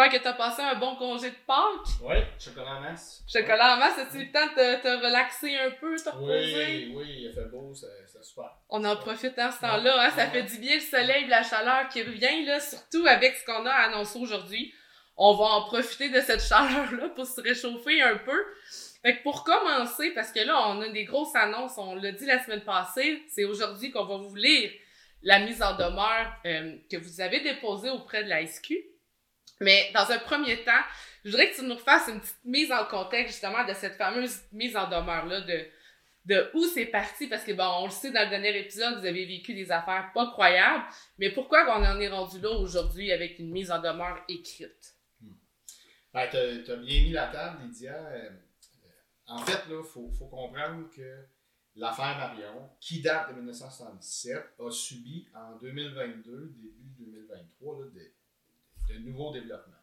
J'espère que tu as passé un bon congé de Pâques. Oui, chocolat en masse. Chocolat en masse, as-tu eu le temps de te, relaxer un peu, te reposer? Oui, oui, il a fait beau, c'est super. On en profite en ce temps-là, hein, ça fait du bien le soleil, la chaleur qui revient, là, surtout avec ce qu'on a annoncé aujourd'hui. On va en profiter de cette chaleur-là pour se réchauffer un peu. Fait que pour commencer, parce que là, on a des grosses annonces, on l'a dit la semaine passée, c'est aujourd'hui qu'on va vous lire la mise en demeure euh, que vous avez déposée auprès de la SQ. Mais dans un premier temps, je voudrais que tu nous refasses une petite mise en contexte justement de cette fameuse mise en demeure-là, de, de où c'est parti, parce que bon, on le sait dans le dernier épisode, vous avez vécu des affaires pas croyables, mais pourquoi on en est rendu là aujourd'hui avec une mise en demeure écrite? Ben, t'as t'as bien mis la table, Lydia. Euh, en fait, il faut, faut comprendre que l'affaire Marion, qui date de 1977, a subi en 2022, début 2023, là, des- de, nouveaux développements.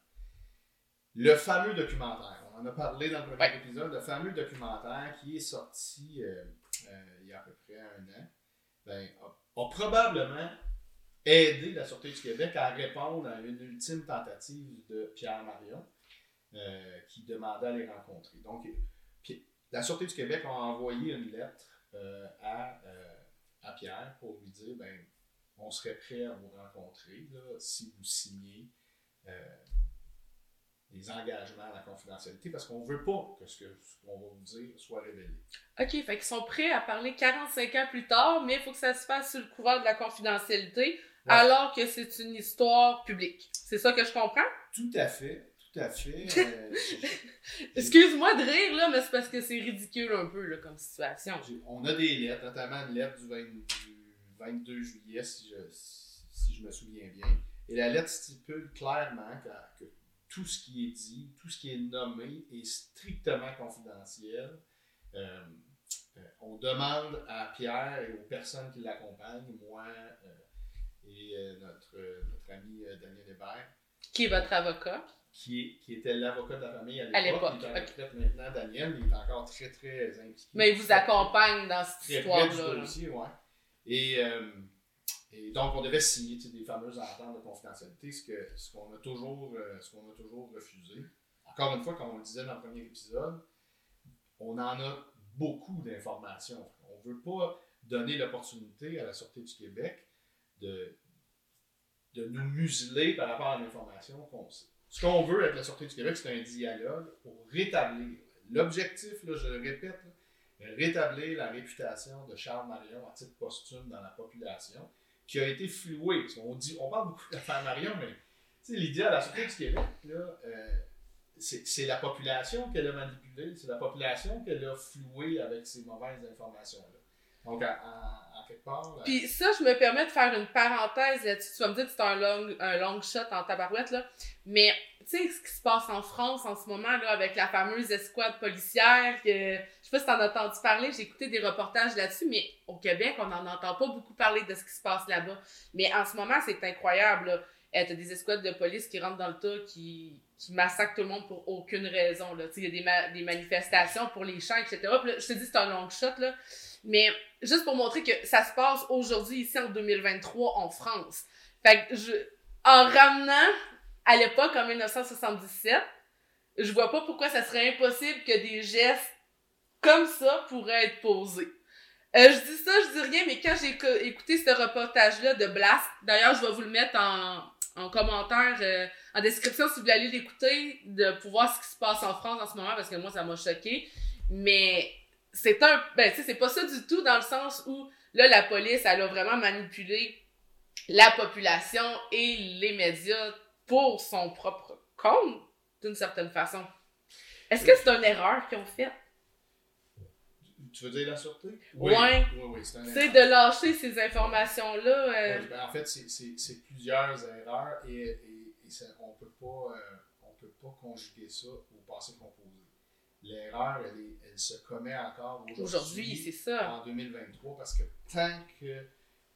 Le fameux documentaire, on en a parlé dans le premier Ouais. épisode, le fameux documentaire qui est sorti euh, euh, il y a à peu près un an, ben, a, a probablement aidé la Sûreté du Québec à répondre à une ultime tentative de Pierre Marion euh, qui demandait à les rencontrer. Donc, la Sûreté du Québec a envoyé une lettre à, à Pierre pour lui dire ben, on serait prêt à vous rencontrer là, si vous signez euh, des engagements à la confidentialité parce qu'on ne veut pas que ce qu'on va vous dire soit révélé. OK, fait qu'ils sont prêts à parler 45 ans plus tard, mais il faut que ça se fasse sous le couvert de la confidentialité, alors que c'est une histoire publique. C'est ça que je comprends? Tout à fait, tout à fait. euh, Excuse-moi de rire, là, mais c'est parce que c'est ridicule un peu, là, comme situation. On a des lettres, notamment une lettre du, 20 du 22 juillet, si je, si je me souviens bien. Et la lettre stipule clairement que, que tout ce qui est dit, tout ce qui est nommé est strictement confidentiel. Euh, euh, on demande à Pierre et aux personnes qui l'accompagnent, moi euh, et notre, notre ami Daniel Hébert, Qui est votre avocat? qui, qui était l'avocat de la famille à À l'époque. Il est en maintenant, Daniel, il est encore très très impliqué. Mais il vous accompagne dans cette Très près du histoire-là. dossier, ouais. Et, et donc, on devait signer des fameuses ententes de confidentialité, ce que- ce qu'on a, toujours, euh, qu'on a toujours refusé. Encore une fois, comme on le disait dans le premier épisode, on en a beaucoup d'informations. On ne veut pas donner l'opportunité à la Sûreté du Québec de, de nous museler par rapport à l'information qu'on sait. Ce qu'on veut avec la Sûreté du Québec, c'est un dialogue pour rétablir. L'objectif, je le répète, là, rétablir la réputation de Charles Marion à titre posthume dans la population, qui a été. Parce qu'on dit, on parle beaucoup de l'affaire Marion, mais l'idée à la Sûreté du Québec, là, euh, c'est la population qu'elle a manipulée, c'est la population qu'elle a flouée avec ces mauvaises informations-là. Donc, en quelque part, là, Puis ça, je me permets de faire une parenthèse là-dessus. Tu vas me dire que c'est un long, un long shot en tabarouette, là. Mais, tu sais, ce qui se passe en France en ce moment, là, avec la fameuse escouade policière, que, je sais pas si t'en as entendu parler, j'ai écouté des reportages là-dessus, mais au Québec, on n'en entend pas beaucoup parler de ce qui se passe là-bas. Mais en ce moment, c'est incroyable, là. Eh, T'as des escouades de police qui rentrent dans le tas, qui, qui massacrent tout le monde pour aucune raison, il y a des, des manifestations pour les champs, etc. Là, je te dis, c'est un long shot, là. Mais juste pour montrer que ça se passe aujourd'hui, ici, en 2023, en France. Fait que je, en ramenant à l'époque, en 1977, je vois pas pourquoi ça serait impossible que des gestes comme ça pourraient être posés. Euh, je dis ça, je dis rien, mais quand j'ai éco- écouté ce reportage-là de Blast, d'ailleurs, je vais vous le mettre en, en commentaire, euh, en description si vous voulez aller l'écouter, de pour voir ce qui se passe en France en ce moment, parce que moi, ça m'a choqué. Mais c'est un. Ben, tu sais, c'est pas ça du tout dans le sens où, là, la police, elle a vraiment manipulé la population et les médias pour son propre compte, d'une certaine façon. Est-ce que c'est une erreur qu'ils ont faite? tu veux dire la Sûreté? Ouais. Oui, oui, c'est de lâcher ces informations-là. euh, Oui, ben, en fait, c'est- plusieurs erreurs et, et- et ça- on euh, on peut pas conjuguer ça au passé composé. L'erreur, elle, elle se commet encore aujourd'hui. Aujourd'hui, c'est ça. en 2023 parce que tant que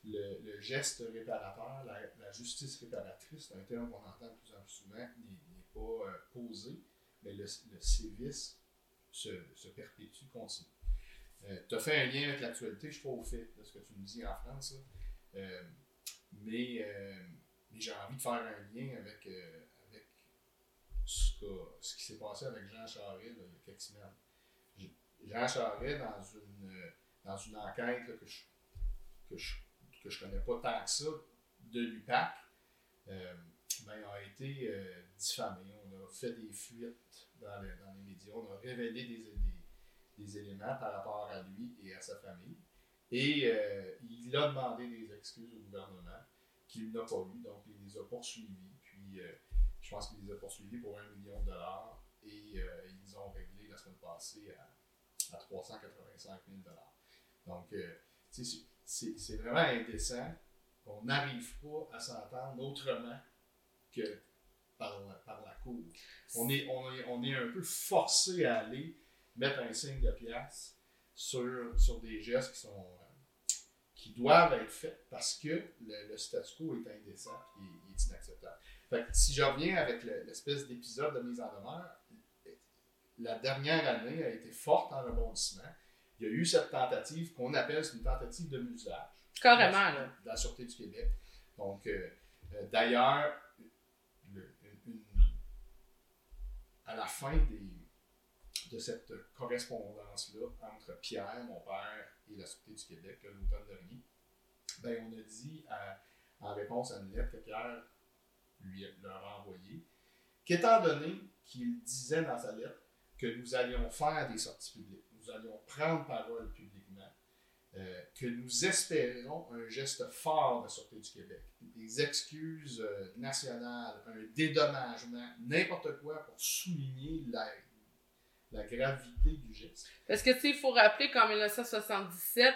le, le geste réparateur, la, la justice réparatrice, c'est un terme qu'on entend de plus en plus souvent, n'est pas euh, posé, mais le, le sévice se, se perpétue, continue. tu as fait un lien avec l'actualité, je pas au fait de ce que tu me dis en France, là. Euh, mais euh, mais j'ai envie de faire un lien euh, avec ce, qui s'est passé avec Jean Charest là, il semaines. Jean Charest, dans une, euh, dans une enquête que je que je, que je connais pas tant que ça de l'UPAC, euh, ben, a été euh, diffamé. On a fait des fuites dans, les- dans les médias. On a révélé des, des, éléments par rapport à lui et à sa famille. Et il a demandé des excuses au gouvernement qu'il n'a pas eu. Donc, il les a poursuivis. Puis, pense qu'il les a poursuivis pour un million de dollars. Et euh, ils ont réglé la semaine passée à, à 385 000 dollars. Donc, euh, c'est vraiment indécent. On n'arrive pas à s'entendre autrement que par la, par la cour. On est, on, est, on est un peu forcé à aller mettre un signe de pièce sur, sur des gestes qui sont qui doivent être faits parce que le, le statu quo est indécent et il est inacceptable. Fait que si je reviens avec le- l'espèce d'épisode de mise en demeure, la dernière année a été forte en rebondissement. Il y a eu cette tentative qu'on appelle une tentative de Carrément, là. de la Sûreté du Québec. Donc, euh, euh, d'ailleurs, à la fin des, de cette correspondance-là entre Pierre, mon père, et la Sûreté du Québec, l'automne dernier, ben, on a dit, à- en réponse à une lettre que Pierre lui leur a envoyée, qu'étant donné qu'il disait dans sa lettre que nous allions faire des sorties publiques, nous allions prendre parole publiquement, euh, que nous espérons un geste fort de Sûreté du Québec, des excuses euh, nationales, un dédommagement, n'importe quoi pour souligner la, la gravité du geste. Parce que, tu sais, il faut rappeler qu'en 1977,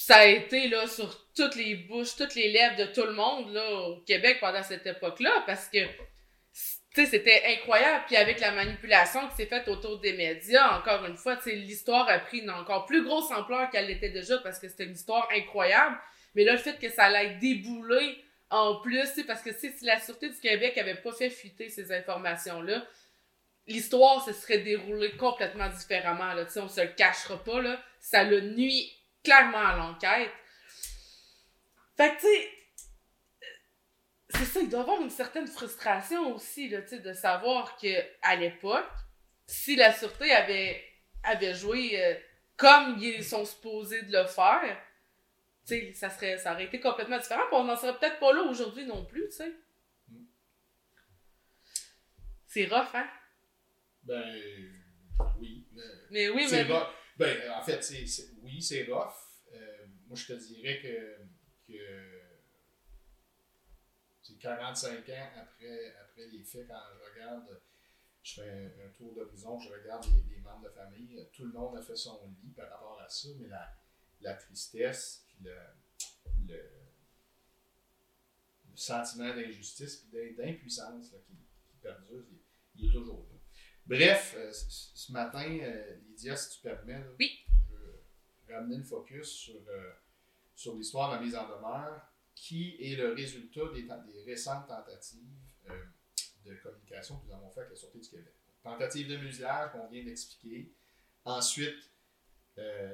ça a été, là, sur toutes les bouches, toutes les lèvres de tout le monde, là, au Québec pendant cette époque-là, parce que, c'était incroyable. Puis avec la manipulation qui s'est faite autour des médias, encore une fois, l'histoire a pris une encore plus grosse ampleur qu'elle l'était déjà parce que c'était une histoire incroyable. Mais là, le fait que ça allait débouler en plus, parce que, si la Sûreté du Québec avait pas fait fuiter ces informations-là, l'histoire se serait déroulée complètement différemment. Là. On se le cachera pas. Là. Ça le nuit clairement à l'enquête. Fait que, tu sais, c'est ça, il doit y avoir une certaine frustration aussi, là, tu sais, de savoir que à l'époque, si la Sûreté avait, avait joué euh, comme ils sont supposés de le faire, tu sais, ça, serait, ça aurait été complètement différent. puis on n'en serait peut-être pas là aujourd'hui non plus, tu sais. Mm. C'est rough, hein? Ben, oui. mais- Mais oui, mais. rough. Ben, en fait, oui, c'est rough. Euh, moi, je te dirais que, que c'est 45 ans après, après les faits, quand je regarde, je fais un, tour d'horizon, je regarde les, membres de famille, tout le monde a fait son lit par rapport à ça, mais la, la tristesse, puis le, le, le sentiment d'injustice, puis d'im- d'impuissance qui, qui perdure, il, il est toujours là. Bref, euh, ce matin, euh, Lydia, si tu permets, là, Oui. je veux ramener le focus sur, euh, sur l'histoire de la mise en demeure, qui est le résultat des, récentes tentatives de communication que nous avons fait avec la Sûreté du Québec. Tentative de muselage qu'on vient d'expliquer. Ensuite,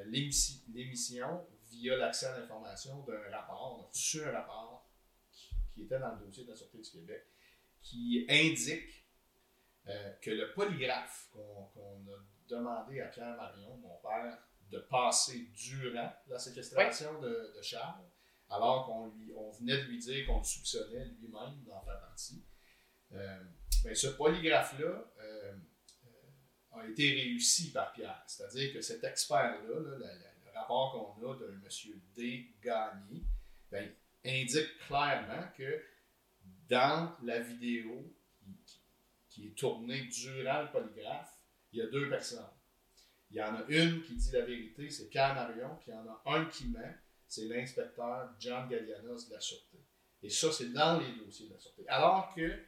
l'émissi- l'émission via l'accès à l'information d'un rapport. On a reçu un rapport qui, qui était dans le dossier de la Sûreté du Québec qui indique euh, que le polygraphe qu'on a demandé à Pierre Marion, mon père, de passer durant la séquestration de, de Charles, alors qu'on on venait de lui dire qu'on le soupçonnait lui-même d'en faire partie. Euh, ben, ce polygraphe-là euh, a été réussi par Pierre. C'est-à-dire que cet expert-là, là, le rapport qu'on a d'un monsieur D. Gagné, ben, indique clairement que dans la vidéo qui, qui- est tournée durant le polygraphe, il y a deux personnes. Il y en a une qui dit la vérité, c'est Pierre Marion, puis il y en a un qui ment, c'est l'inspecteur John Gallianos de la Sûreté. Et ça, c'est dans les dossiers de la Sûreté. Alors que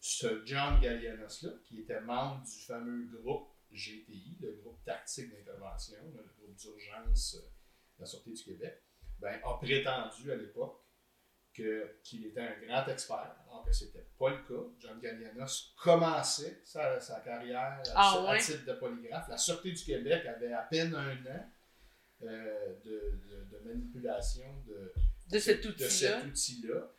ce John Gallianos-là, qui était membre du fameux groupe GTI, le groupe tactique d'intervention, le groupe d'urgence de la Sûreté du Québec, ben, a prétendu à l'époque que- qu'il était un grand expert, alors que c'était pas le cas. John Gallianos commençait sa, sa carrière à, Ah titre- à ouais? titre de polygraphe. La Sûreté du Québec avait à peine un an euh, de, de- de manipulation de, De cet outil-là.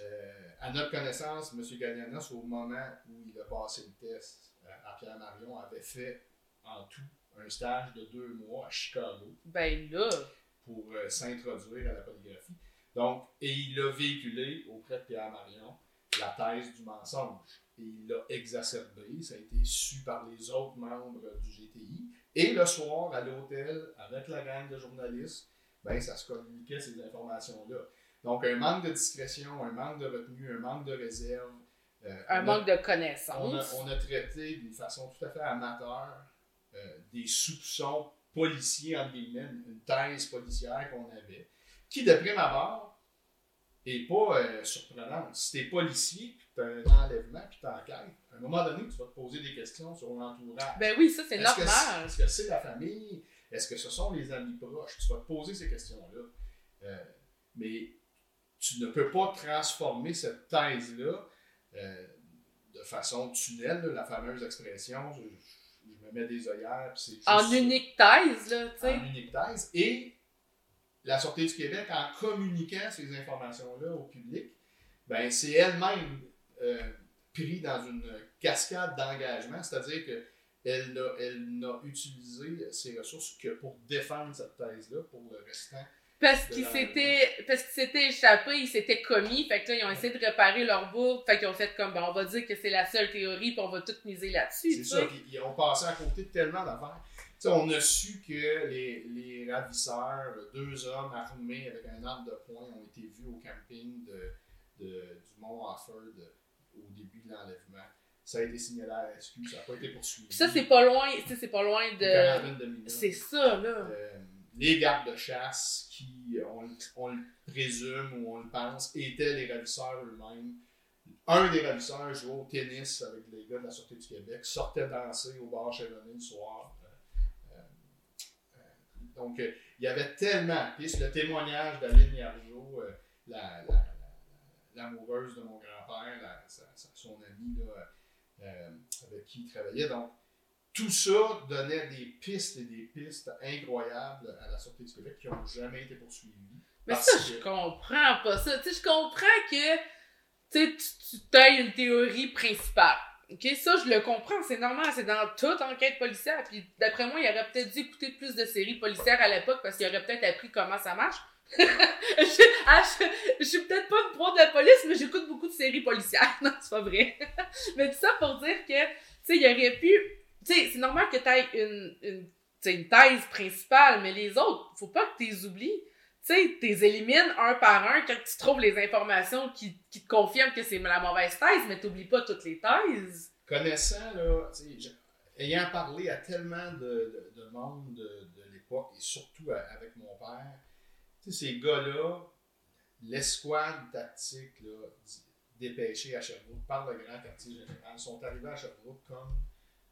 Euh, à notre connaissance, M. Gagnanos, au moment où il a passé le test euh, à Pierre Marion, avait fait en tout un stage de deux mois à Chicago. Ben là. Pour euh, s'introduire à la polygraphie. Donc, et il a véhiculé auprès de Pierre Marion la thèse du mensonge. Et il l'a exacerbé. Ça a été su par les autres membres du GTI. Et le soir, à l'hôtel, avec la gang de journalistes, ben, ça se communiquait ces informations-là. Donc, un manque de discrétion, un manque de retenue, un manque de réserve. Euh, un manque de connaissance. On a, traité d'une façon tout à fait amateur euh, des soupçons policiers, entre guillemets, une thèse policière qu'on avait, qui, de prime abord, n'est pas euh, surprenante. Si tu es policier, puis tu as un enlèvement, puis tu enquêtes, à un moment donné, tu vas te poser des questions sur l'entourage. Ben oui, ça, c'est normal. Est-ce que c'est la famille? Est-ce que ce sont les amis proches? Tu vas te poser ces questions-là. mais tu ne peux pas transformer cette thèse-là euh, de façon tunnel, la fameuse expression, je, me mets des œillères. c'est En unique thèse, là, tu sais. En unique thèse. Et la Sûreté du Québec, en communiquant ces informations-là au public, ben, c'est elle-même euh, pris dans une cascade d'engagement, c'est-à-dire qu'elle n'a, elle n'a utilisé ses ressources que pour défendre cette thèse-là pour le restant parce qu'il s'était parce qu'il s'était échappé, il s'était commis, fait que là ils ont essayé de réparer leur boucle, fait qu'ils ont fait comme ben on va dire que c'est la seule théorie puis on va tout miser là-dessus. C'est ça, puis ils ont passé à côté de tellement d'affaires. On a su que les, les ravisseurs, deux hommes armés avec un arme de poing, ont été vus au camping de, de du Mont Offord au début de l'enlèvement. Ça a été signalé à la SQ, ça n'a pas été poursuivi. ça, c'est pas loin, c'est pas loin de. C'est ça, là. Euh, les gardes de chasse qui, on, le présume ou on le pense, étaient les ravisseurs eux-mêmes. Un des ravisseurs jouait au tennis avec les gars de la Sûreté du Québec, sortait danser au bar Chevronné le soir. Euh, euh, euh, donc, il y avait tellement. Puis le témoignage d'Aline Yargeau, l'amoureuse de mon grand-père, son amie avec qui il travaillait. Donc, tout ça donnait des pistes et des pistes incroyables à la Sûreté du Québec qui n'ont jamais été poursuivies. Mais ça, je comprends pas ça. Tu sais, je comprends que tu, tu as une théorie principale. OK, ça, je le comprends, c'est normal, c'est dans toute enquête policière. Puis d'après moi, il aurait peut-être dû écouter plus de séries policières à l'époque parce qu'il aurait peut-être appris comment ça marche. Ah, je, je, suis peut-être pas une pro de la police, mais j'écoute beaucoup de séries policières. Non, c'est pas vrai. mais tout ça pour dire que, tu sais, il aurait pu tu sais, c'est normal que tu aies une, une, une thèse principale, mais les autres, faut pas que tu les oublies. Tu sais, tu les élimines un par un quand tu trouves les informations qui, qui te confirment que c'est la mauvaise thèse, mais t'oublies pas toutes les thèses. Connaissant, là, ayant parlé à tellement de, de, monde de, de l'époque, et surtout avec mon père, tu sais, ces gars-là, l'escouade tactique, là, dépêchée à Sherbrooke par le grand quartier général, sont arrivés à Sherbrooke comme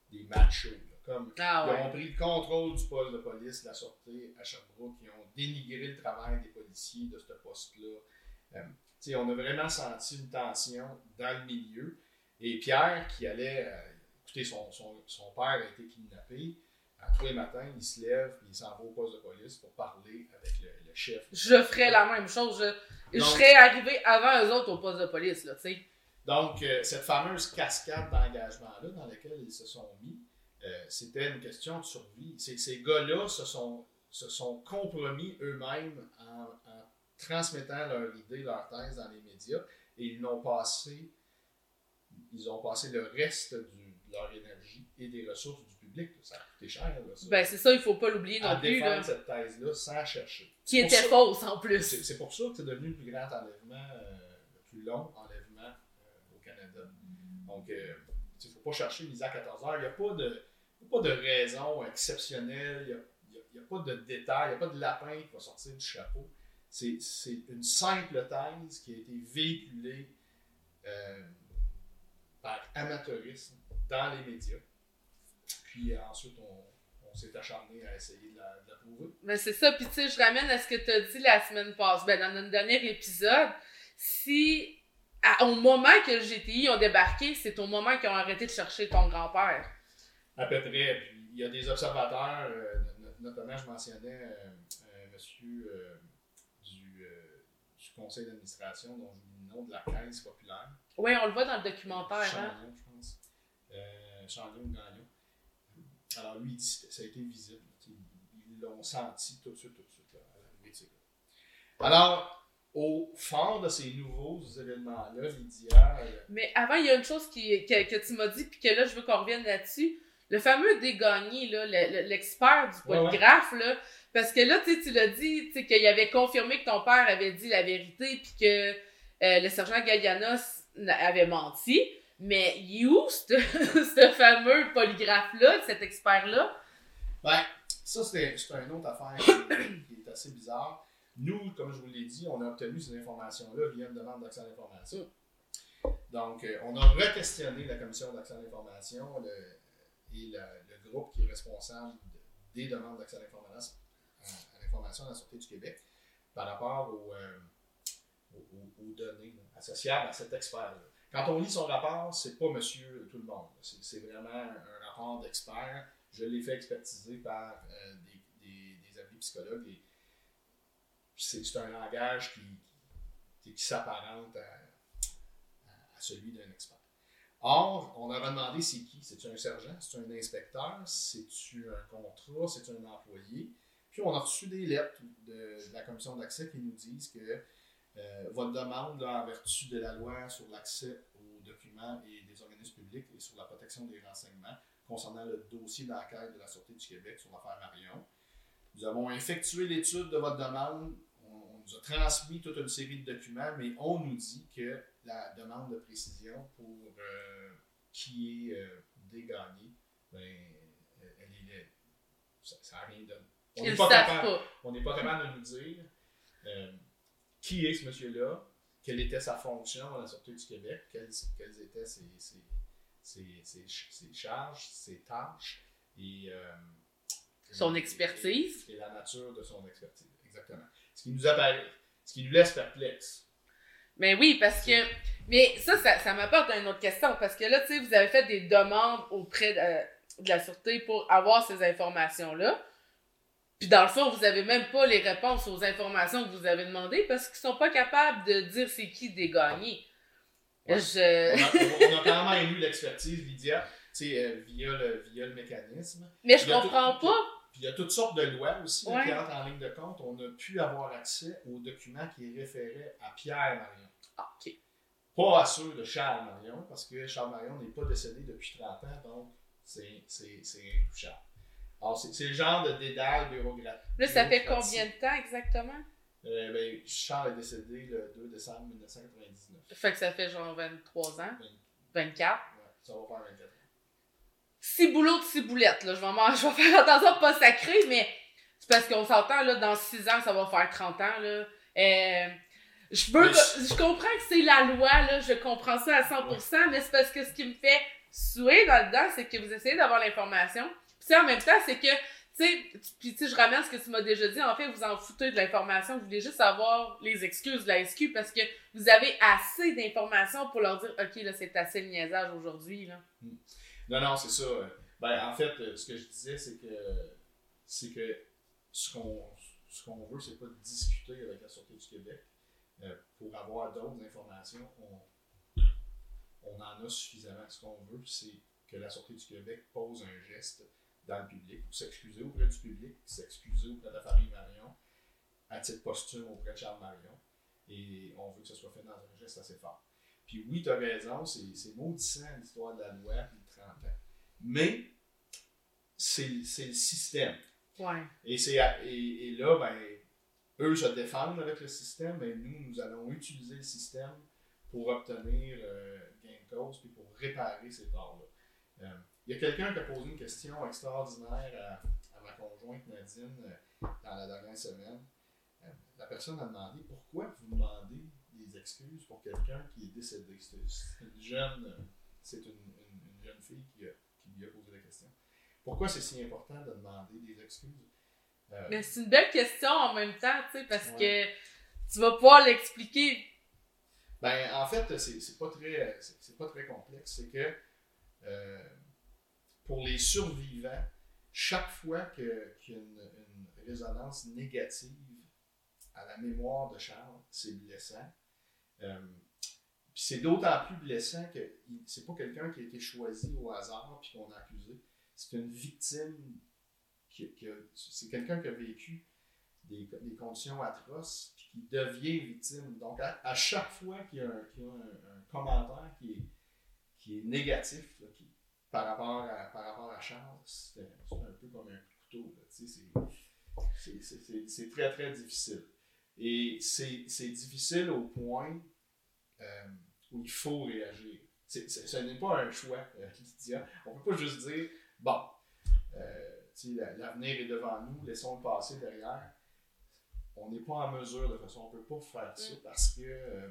des machos. Comme ah, ils ont pris le contrôle du poste de police la Sûreté à Sherbrooke, ils ont dénigré le travail des policiers de ce poste-là. Euh, on a vraiment senti une tension dans le milieu. Et Pierre, qui allait. Euh, écoutez, son, son, son, père a été kidnappé. À tous les matins, il se lève et il s'en va au poste de police pour parler avec le, chef. Je ferais la même chose. Je, serais arrivé avant eux autres au poste de police, là. Donc, euh, cette fameuse cascade d'engagement-là dans laquelle ils se sont mis, euh, c'était une question de survie. Ces gars-là se sont, se sont compromis eux-mêmes en, transmettant leur idée, leur thèse dans les médias, et ils ont passé, ils ont passé le reste de leur énergie et des ressources du public. Ça a coûté cher. Là, Ben, c'est ça, il ne faut pas l'oublier non plus. défendre cette thèse-là sans chercher. Qui était fausse en plus. C'est pour ça que c'est devenu le plus grand enlèvement, euh, le plus long enlèvement donc, euh, il ne faut pas chercher midi à 14 heures. Il n'y a pas de, pas de raison exceptionnelle. Il n'y a, pas de détail. Il n'y a pas de lapin qui va sortir du chapeau. C'est une simple thèse qui a été véhiculée euh, par amateurisme dans les médias. Puis euh, ensuite, on, s'est acharné à essayer de la, prouver. Mais c'est ça. Puis tu sais, je ramène à ce que tu as dit la semaine passée, ben, dans notre dernier épisode. Si au moment que le GTI ont débarqué, c'est au moment qu'ils ont arrêté de chercher ton grand-père. À peu près. Puis il y a des observateurs, euh, notamment je mentionnais euh, un monsieur euh, du, du conseil d'administration, dont j'oublie le nom, de la Caisse populaire. Oui, on le voit dans le documentaire. Hein? Chagnon, je pense. Euh, ou Gagnon. Alors, lui, ça a été visible. Ils l'ont senti tout de suite, tout de suite, là, à l'arrivée de ces gars. Alors, au fond de ces nouveaux événements-là, Lydia. euh, Mais avant, il y a une chose qui, que, que tu m'as dit, puis que là, je veux qu'on revienne là-dessus. Le fameux dégagné, là, le- le- l'expert du Ouais, ouais. polygraphe, là, parce que là, tu sais, tu l'as dit, tu qu'il avait confirmé que ton père avait dit la vérité, puis que euh, le sergent Gallianos avait menti. Mais il est où, ce ce fameux polygraphe-là, cet expert-là? Ben, ça, c'est c'est une autre affaire qui, qui est assez bizarre. Nous, comme je vous l'ai dit, on a obtenu ces informations-là via une demande d'accès à l'information. Donc, euh, on a re-questionné la commission d'accès à l'information le- et le, groupe qui est responsable de- des demandes d'accès à l'information à, à la Sûreté du Québec par rapport aux, euh, données associables à cet expert-là. Quand on lit son rapport, c'est pas monsieur tout le monde. C'est vraiment un, rapport d'expert. Je l'ai fait expertiser par euh, des, des, amis psychologues et c'est un langage qui, qui, s'apparente à celui d'un expert. Or, on avait demandé c'est qui? C'est-tu un sergent? C'est-tu un inspecteur? C'est-tu un contrat? C'est-tu un employé? Puis on a reçu des lettres de, la commission d'accès qui nous disent que euh, votre demande, en vertu de la loi sur l'accès aux documents et des organismes publics et sur la protection des renseignements concernant le dossier d'enquête de la Sûreté du Québec sur l'affaire Marion, nous avons effectué l'étude de votre demande, on, on nous a transmis toute une série de documents, mais on nous dit que la demande de précision pour euh, qui est euh, dégagné, ben, elle elle est laide. Ça n'a rien donné. On n'est pas pas. on n'est pas capable de nous dire euh, qui est ce monsieur-là, quelle était sa fonction à la Sûreté du Québec, quelles, quelles étaient ses, ses, ses, ses ch- ses charges, ses tâches et euh, Son expertise. Et, et la nature de son expertise. Exactement. Ce qui nous apparaît, ce qui nous laisse perplexe. Mais oui, parce que. Mais ça, ça, ça m'apporte à une autre question. Parce que là, tu sais, vous avez fait des demandes auprès de, de la Sûreté pour avoir ces informations-là. Puis dans le fond, vous avez même pas les réponses aux informations que vous avez demandées parce qu'ils sont pas capables de dire c'est qui des gagnés. Ouais. On Je... a, on a l'expertise, Lydia, tu sais, euh, via, le, via le mécanisme. Mais je comprends tout- pas. Puis il y a toutes sortes de lois aussi Ouais. qui entrent en ligne de compte. On a pu avoir accès aux documents qui référaient à Pierre Marion. Ah, ok. Pas à ceux de Charles Marion, parce que Charles Marion n'est pas décédé depuis 30 ans, donc c'est intouchable. Alors, c'est le genre de dédale bureaucratique. Là, ça fait combien de temps exactement? Euh, ben, Charles est décédé le 2 décembre 1999. Fait que ça fait genre 23 ans. Ouais, 24. ça va faire 24 ans. Six boulots de six boulettes, là. Je vais, m'en- je vais faire attention de pas sacrer, mais c'est parce qu'on s'entend, là, dans 6 ans, ça va faire 30 ans, là. Euh, je veux, je comprends que c'est la loi, là, je comprends ça à 100%, mais c'est parce que ce qui me fait suer dans le dedans, c'est que vous essayez d'avoir l'information. Puis en même temps, c'est que, tu sais, puis tu je ramène ce que tu m'as déjà dit, en fait, vous en foutez de l'information, vous voulez juste avoir les excuses de la SQ parce que vous avez assez d'informations pour leur dire, OK, là, c'est assez le niaisage aujourd'hui, là. Non, non, c'est ça. Ben, en fait, euh, ce que je disais, c'est que c'est que ce qu'on ce qu'on veut, c'est pas discuter avec la Sûreté du Québec euh, pour avoir d'autres informations. On, on en a suffisamment. Ce qu'on veut, c'est que la Sûreté du Québec pose un geste dans le public, ou s'excuser auprès du public, s'excuser auprès de la famille Marion, à titre posthume auprès de Charles Marion. Et on veut que ce soit fait dans un geste assez fort. Puis oui, tu as raison, c'est maudissant l'histoire de la loi puis de 30 ans. Mais c'est le système. Ouais. Et, et, et là, ben, eux se défendent avec le système, mais nous, nous allons utiliser le système pour obtenir euh, gain de cause puis pour réparer ces torts-là. Euh, Il y a quelqu'un qui a posé une question extraordinaire à, à ma conjointe Nadine euh, dans la dernière semaine. Euh, la personne a demandé pourquoi vous demandez des excuses pour quelqu'un qui est décédé. C'est une jeune, c'est une, une- une jeune fille qui, a- qui lui a posé la question. Pourquoi c'est si important de demander des excuses? Euh, Mais c'est une belle question en même temps, tu sais, parce Ouais. que tu vas pouvoir l'expliquer. Ben, en fait, c'est pas très, c'est pas très complexe. C'est que euh, pour les survivants, chaque fois que- qu'il y a une, une résonance négative à la mémoire de Charles, c'est blessant. Euh, c'est d'autant plus blessant que c'est pas quelqu'un qui a été choisi au hasard puis qu'on a accusé. C'est une victime qui, c'est quelqu'un qui a vécu des, conditions atroces puis qui devient victime. Donc à, chaque fois qu'il y a, un, un, commentaire qui est, qui est négatif qui, par, rapport à, par rapport à Charles, c'est un peu comme un couteau. C'est très très difficile. Et c'est difficile au point euh, où il faut réagir. ce n'est pas un choix, euh, On ne peut pas juste dire, bon, euh, l'avenir est devant nous, laissons le passé derrière. On n'est pas en mesure de façon, on ne peut pas faire ça mm. parce que euh,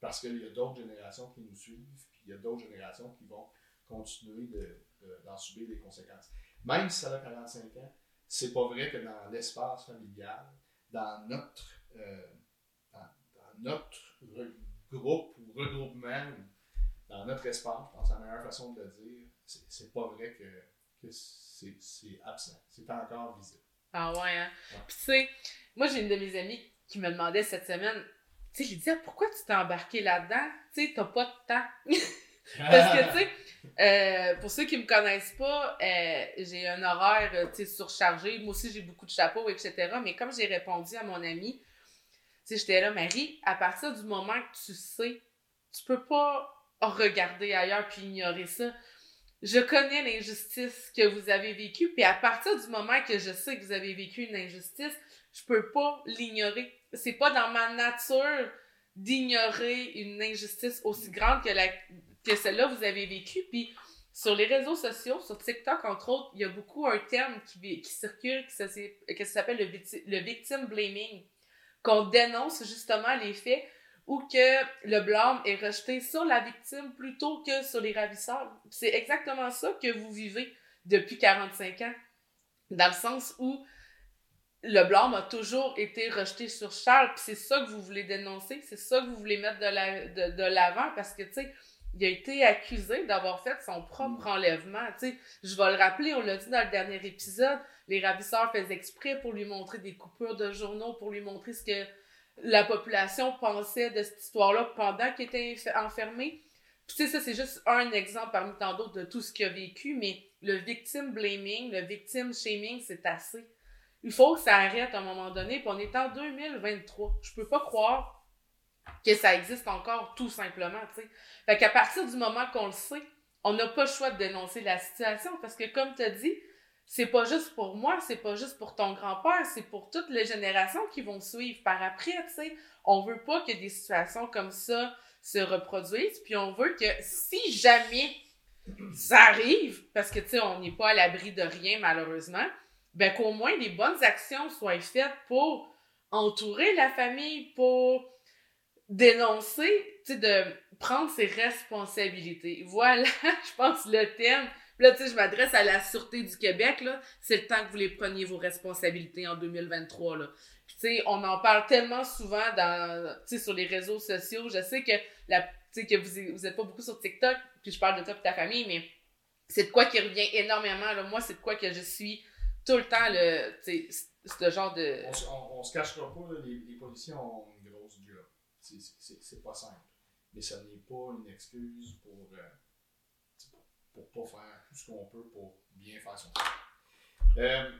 parce qu'il y a d'autres générations qui nous suivent, puis il y a d'autres générations qui vont continuer d'en subir les conséquences. Même si ça a 45 ans, c'est pas vrai que dans l'espace familial, dans notre, dans, notre groupe ou regroupement, dans notre espace, je pense que la meilleure façon de le dire, c'est pas vrai que, que c'est absent. C'est encore visible. Ah ouais, hein? Puis tu sais, moi j'ai une de mes amies qui me demandait cette semaine, tu sais, je lui disais, pourquoi tu t'es embarqué là-dedans? Tu sais, t'as pas de temps. Parce que, tu sais, euh, pour ceux qui me connaissent pas, euh, j'ai un horaire, euh, tu sais, surchargé. Moi aussi, j'ai beaucoup de chapeaux, etc. Mais comme j'ai répondu à mon ami, sais, j'étais là, Marie, à partir du moment que tu sais, tu peux pas regarder ailleurs puis ignorer ça. Je connais l'injustice que vous avez vécue, puis à partir du moment que je sais que vous avez vécu une injustice, je peux pas l'ignorer. C'est pas dans ma nature d'ignorer une injustice aussi grande que, la, que celle-là vous avez vécue. Puis sur les réseaux sociaux, sur TikTok entre autres, il y a beaucoup un terme qui, circule qui, s'appelle le, le victim blaming qu'on dénonce justement les faits ou que le blâme est rejeté sur la victime plutôt que sur les ravisseurs. C'est exactement ça que vous vivez depuis 45 ans. Dans le sens où le blâme a toujours été rejeté sur Charles, puis c'est ça que vous voulez dénoncer, c'est ça que vous voulez mettre de l'avant, parce que, tu sais, il a été accusé d'avoir fait son propre enlèvement. Tu sais, je vais le rappeler, on l'a dit dans le dernier épisode, les ravisseurs faisaient exprès pour lui montrer des coupures de journaux, pour lui montrer ce que la population pensait de cette histoire-là pendant qu'il était enfermé. Puis tu sais, ça, c'est juste un exemple parmi tant d'autres de tout ce qu'il a vécu, mais le victim blaming, le victim shaming, c'est assez. Il faut que ça arrête à un moment donné, puis on est en 2023. Je peux pas croire que ça existe encore, tout simplement, tu. Fait qu'à partir du moment qu'on le sait, on n'a pas le choix de dénoncer la situation, parce que comme tu as dit, c'est pas juste pour moi, c'est pas juste pour ton grand-père, c'est pour toutes les générations qui vont suivre par après, tu. On veut pas que des situations comme ça se reproduisent, puis on veut que si jamais ça arrive, parce que, on n'est pas à l'abri de rien, malheureusement, ben qu'au moins des bonnes actions soient faites pour entourer la famille, pour dénoncer, tu sais, de prendre ses responsabilités. Voilà, je pense, le thème. là, tu sais, je m'adresse à la Sûreté du Québec, là. C'est le temps que vous les preniez vos responsabilités en 2023, là. Puis, tu sais, on en parle tellement souvent dans, tu sais, sur les réseaux sociaux. Je sais que la, tu sais, que vous, vous êtes pas beaucoup sur TikTok, puis je parle de toi et ta famille, mais c'est de quoi qui revient énormément, là. Moi, c'est de quoi que je suis tout le temps, le, tu sais, ce genre de... On, se cachera pas, là, les, les policiers ont une grosse job. C'est pas simple mais ça n'est pas une excuse pour ne euh, pas faire tout ce qu'on peut pour bien faire son travail. Euh,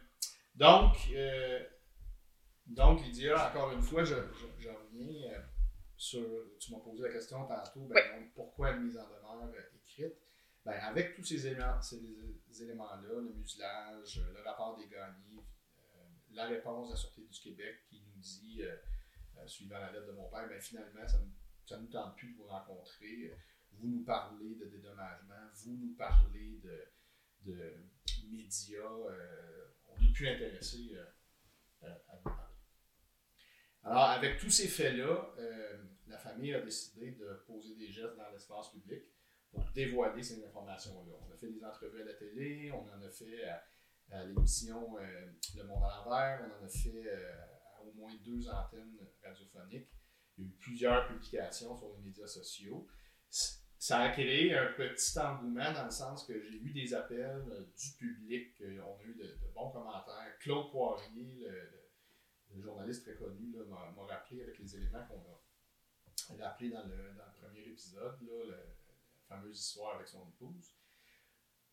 donc, euh, donc, Lydia, encore une fois, je, je, reviens sur. Tu m'as posé la question tantôt, ben, pourquoi une mise en demeure écrite? Ben, Avec tous ces éléments-là, ces éléments le mutilage, le rapport des gagnés, la réponse de la Sûreté du Québec qui nous dit, suivant la lettre de mon père, ben, finalement, ça ne nous tente plus de vous rencontrer. Vous nous parlez de dédommagement, vous nous parlez de, de médias. Euh, on n'est plus intéressé euh, à vous parler. Alors, avec tous ces faits-là, euh, la famille a décidé de poser des gestes dans l'espace public pour dévoiler ces informations-là. On a fait des entrevues à la télé, on en a fait à, l'émission Le Monde à l'envers, on en a fait moins deux antennes radiophoniques. Il y a eu plusieurs publications sur les médias sociaux. Ça a créé un petit engouement dans le sens que j'ai eu des appels euh, du public, on a eu de, bons commentaires. Claude Poirier, le, journaliste très connu, m'a, rappelé avec les éléments qu'on a rappelés dans le, premier épisode, la fameuse histoire avec son épouse.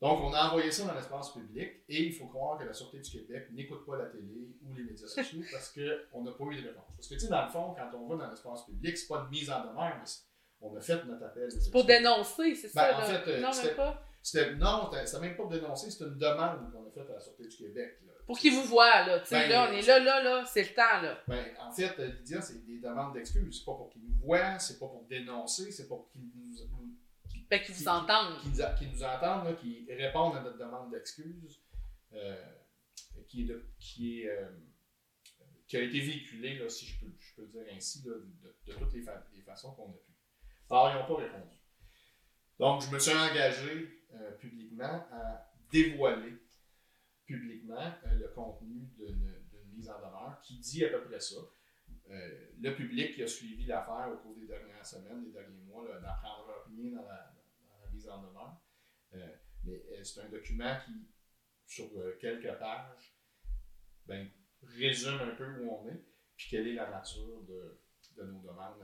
Donc, on a envoyé ça dans l'espace public et il faut croire que la Sûreté du Québec n'écoute pas la télé ou les médias sociaux parce qu'on n'a pas eu de réponse. Parce que, tu sais, dans le fond, quand on va dans l'espace public, c'est pas une mise en demeure, mais c'est- on a fait notre appel. C'est pour dénoncer, c'est Ben, ça, en fait, euh, non, même pas. Non, c'était même pas pour dénoncer, c'était une demande qu'on a faite à la Sûreté du Québec. là. Pour qu'ils vous voient, là. Tu sais, Ben, là, on est là, là, là, c'est le temps, là. Ben, en fait, euh, Lydia, c'est des demandes d'excuses. C'est pas pour qu'ils nous voient, c'est pas pour dénoncer, c'est pour qu'ils nous, nous- Fait qu'ils vous Qui- entendent. qui nous, a- qui nous entendent, là, qui répondent à notre demande d'excuses, euh, qui, est de- qui, est, euh, qui a été véhiculée, là, si je peux, je peux le dire ainsi, là, de, de toutes les, fa- les façons qu'on a pu. Alors, ils n'ont pas répondu. Donc, je me suis engagé euh, publiquement à dévoiler publiquement euh, le contenu d'une mise en demeure qui dit à peu près ça. Euh, le public qui a suivi l'affaire au cours des dernières semaines, des derniers mois, n'apprendra rien dans la en demeure. Euh, mais euh, c'est un document qui, sur euh, quelques pages, ben, résume un peu où on est, puis quelle est la nature de, nos demandes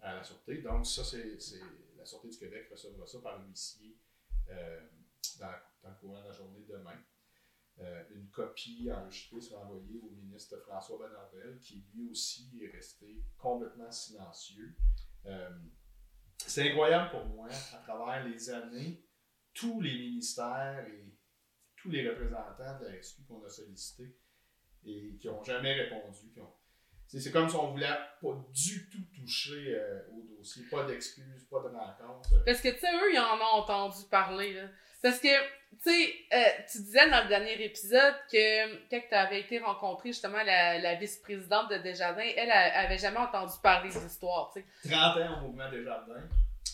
à, la Sûreté. Donc, ça, c'est la Sûreté du Québec recevra ça par l'huissier euh, dans, le courant de la journée demain. Une copie enregistrée sera envoyée au ministre François Bonnardel, qui lui aussi est resté complètement silencieux. C'est incroyable pour moi, à travers les années, tous les ministères et tous les représentants de la SQ qu'on a sollicités et qui n'ont jamais répondu. qui C'est comme si on voulait pas du tout toucher euh, au dossier, pas d'excuses, pas de rencontres. Parce que, tu sais, eux, ils en ont entendu parler, là. Parce que, tu sais, euh, tu disais dans le dernier épisode que quand tu avais été rencontrer justement la, la vice-présidente de Desjardins, elle, elle avait jamais entendu parler de l'histoire, tu sais. 30 ans au mouvement des jardins.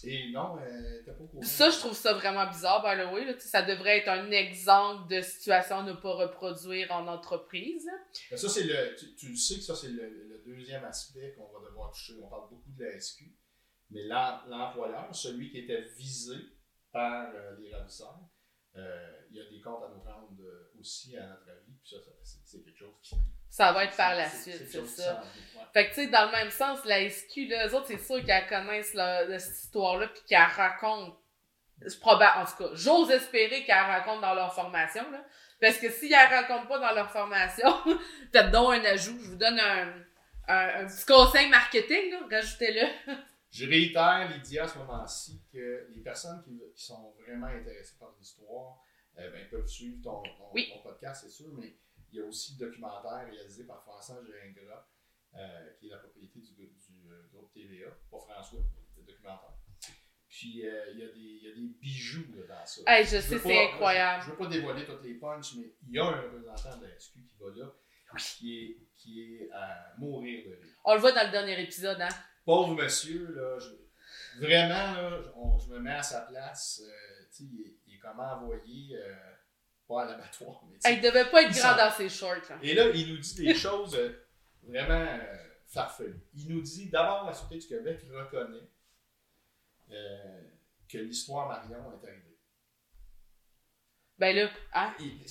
Et non, euh, t'es pas au courant. Ça, je trouve ça vraiment bizarre, by the way. Là. Ça devrait être un exemple de situation à ne pas reproduire en entreprise. Mais ça, c'est le. Tu, sais que ça, c'est le, le deuxième aspect qu'on va devoir toucher. On parle beaucoup de la SQ. Mais l'em- l'employeur, celui qui était visé par euh, les ravisseurs, euh, il y a des comptes à nous rendre euh, aussi, à notre avis. Puis ça, ça, c'est c'est quelque chose qui. Ça va être par la suite, c'est ça. ouais. Fait que, tu sais, dans le même sens, la SQ, là, eux autres, c'est sûr qu'elles connaissent cette histoire-là, puis qu'elles racontent. C'est probable, en tout cas, j'ose espérer qu'elles racontent dans leur formation, là. Parce que si elles racontent pas dans leur formation, faites donc un ajout. Je vous donne un, un, un petit conseil marketing, là. Rajoutez-le. Je réitère, Lydia, à ce moment-ci, que les personnes qui, qui sont vraiment intéressées par l'histoire euh, ben, peuvent suivre ton, ton- Oui. ton podcast, c'est sûr, mais il y a aussi le documentaire réalisé par François Gingras, euh, qui est la propriété du, du, euh, groupe TVA, pas François, le documentaire. Puis euh, il, y a des, il y a des bijoux là, dans ça. Hey, je sais, c'est incroyable. Je ne veux pas dévoiler toutes les punches, mais il y a un représentant de la SQ qui va là, qui est, qui est à mourir de rire. On le voit dans le dernier épisode, hein? Pauvre monsieur, là, je- vraiment, là, je, on- je me mets à sa place. il est comment envoyé, pas à l'abattoir. Hey, il devait pas être grand dans ses shorts, là. Et là, il nous dit des choses euh, vraiment euh, farfelues. Il nous dit, d'abord, la Sûreté du Québec reconnaît euh, que l'histoire Marion est arrivée. Ben là, hein? Il-